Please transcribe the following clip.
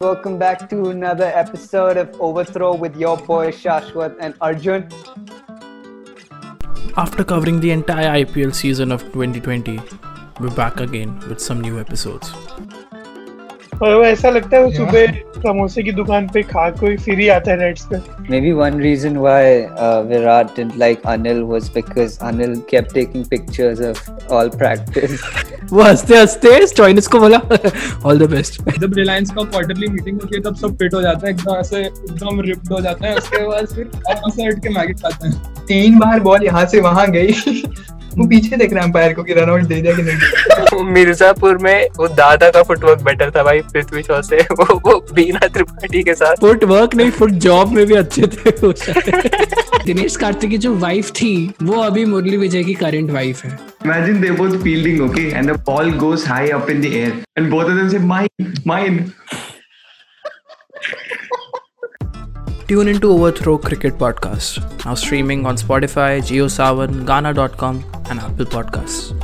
Welcome back to another episode of Overthrow with your boy Shashwat and Arjun. After covering the entire IPL season of 2020, we're back again with some new episodes. और वो ऐसा लगता है वो सुबह समोसे की दुकान पे खा कोई फिर ही आता है नेट्स पे। Maybe one reason why uh, Virat didn't like Anil was because Anil kept taking pictures of all practice. वो हँसते हँसते स्टॉइनिस को बोला ऑल द बेस्ट जब रिलायंस का क्वार्टरली मीटिंग होती है तब सब फिट हो जाते हैं एकदम ऐसे एकदम रिप्ड हो जाते हैं उसके बाद फिर आराम से हट के मैगी खाते हैं। तीन बार बॉल यहाँ से वहाँ गई। वो पीछे देख रहा है अंपायर को कि रन आउट दे दिया कि नहीं मिर्जापुर में वो दादा का फुटवर्क बेटर था भाई पृथ्वी शॉ से। वो वो बीना त्रिपाठी के साथ। फुट वर्क नहीं फुट जॉब में भी अच्छे थे दिनेश कार्तिक की जो वाइफ थी वो अभी मुरली विजय की करंट वाइफ है। Imagine they're both fielding, okay, and the ball goes high up in the air, and both of them say, "Mine, mine." Tune into Overthrow Cricket Podcast, now streaming on Spotify, JioSavan, Ghana.com, and Apple Podcasts.